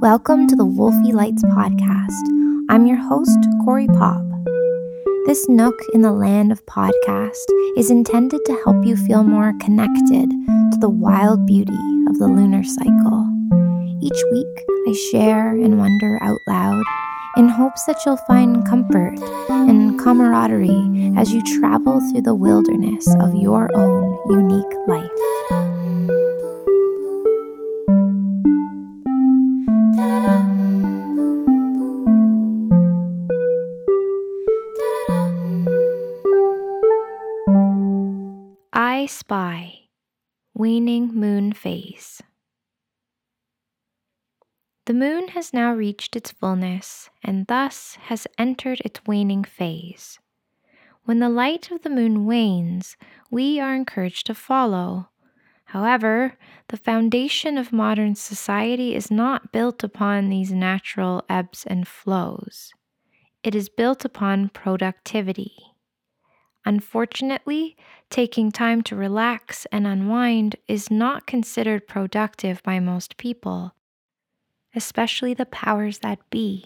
Welcome to the Wolfie Lights podcast. I'm your host, Corey Pop. This nook in the land of podcast is intended to help you feel more connected to the wild beauty of the lunar cycle. Each week, I share and wonder out loud in hopes that you'll find comfort and camaraderie as you travel through the wilderness of your own unique life. Spy Waning Moon Phase. The moon has now reached its fullness and thus has entered its waning phase. When the light of the moon wanes, we are encouraged to follow. However, the foundation of modern society is not built upon these natural ebbs and flows. It is built upon productivity. Unfortunately, taking time to relax and unwind is not considered productive by most people, especially the powers that be.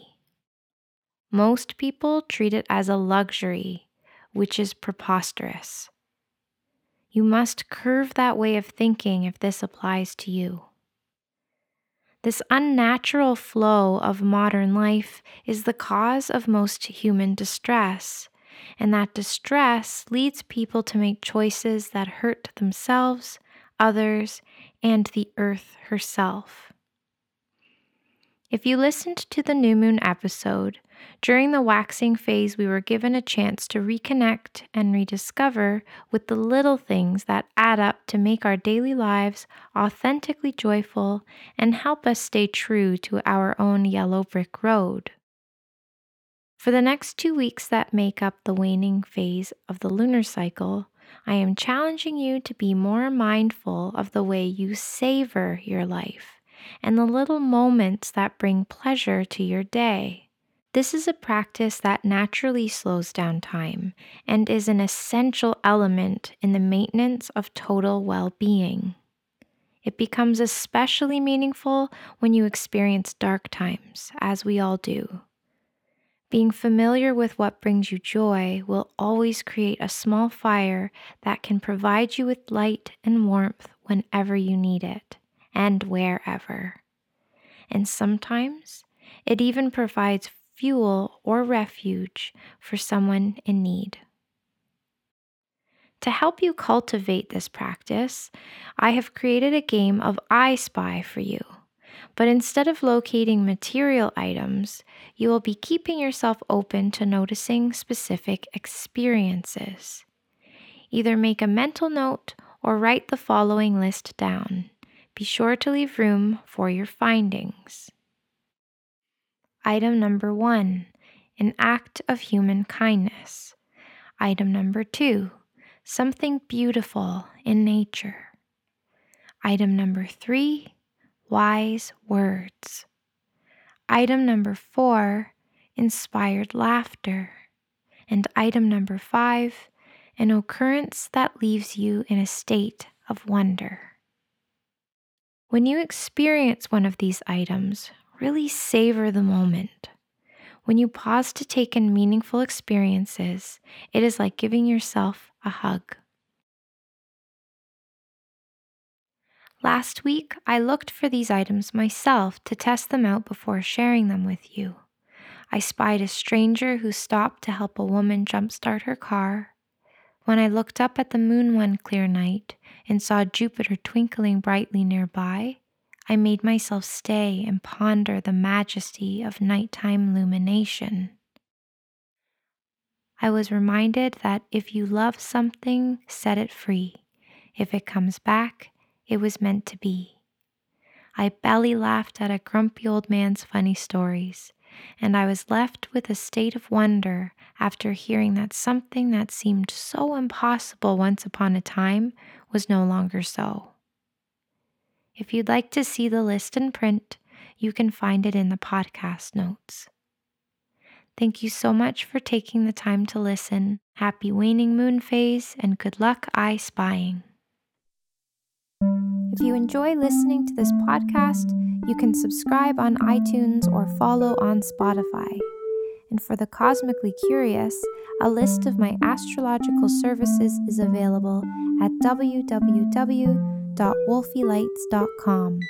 Most people treat it as a luxury, which is preposterous. You must curve that way of thinking if this applies to you. This unnatural flow of modern life is the cause of most human distress and that distress leads people to make choices that hurt themselves, others, and the earth herself. If you listened to the new moon episode, during the waxing phase, we were given a chance to reconnect and rediscover with the little things that add up to make our daily lives authentically joyful and help us stay true to our own yellow brick road. For the next two weeks that make up the waning phase of the lunar cycle, I am challenging you to be more mindful of the way you savor your life and the little moments that bring pleasure to your day. This is a practice that naturally slows down time and is an essential element in the maintenance of total well being. It becomes especially meaningful when you experience dark times, as we all do. Being familiar with what brings you joy will always create a small fire that can provide you with light and warmth whenever you need it and wherever. And sometimes it even provides fuel or refuge for someone in need. To help you cultivate this practice, I have created a game of I Spy for you. But instead of locating material items, you will be keeping yourself open to noticing specific experiences. Either make a mental note or write the following list down. Be sure to leave room for your findings. Item number one an act of human kindness. Item number two something beautiful in nature. Item number three wise words. Item number four, inspired laughter. And item number five, an occurrence that leaves you in a state of wonder. When you experience one of these items, really savor the moment. When you pause to take in meaningful experiences, it is like giving yourself a hug. Last week, I looked for these items myself to test them out before sharing them with you. I spied a stranger who stopped to help a woman jumpstart her car. When I looked up at the moon one clear night and saw Jupiter twinkling brightly nearby, I made myself stay and ponder the majesty of nighttime illumination. I was reminded that if you love something, set it free. If it comes back, it was meant to be. I belly laughed at a grumpy old man's funny stories, and I was left with a state of wonder after hearing that something that seemed so impossible once upon a time was no longer so. If you'd like to see the list in print, you can find it in the podcast notes. Thank you so much for taking the time to listen. Happy waning moon phase and good luck I spying. If you enjoy listening to this podcast, You can subscribe on iTunes or follow on Spotify. And for the cosmically curious, a list of my astrological services is available at www.wolfielights.com.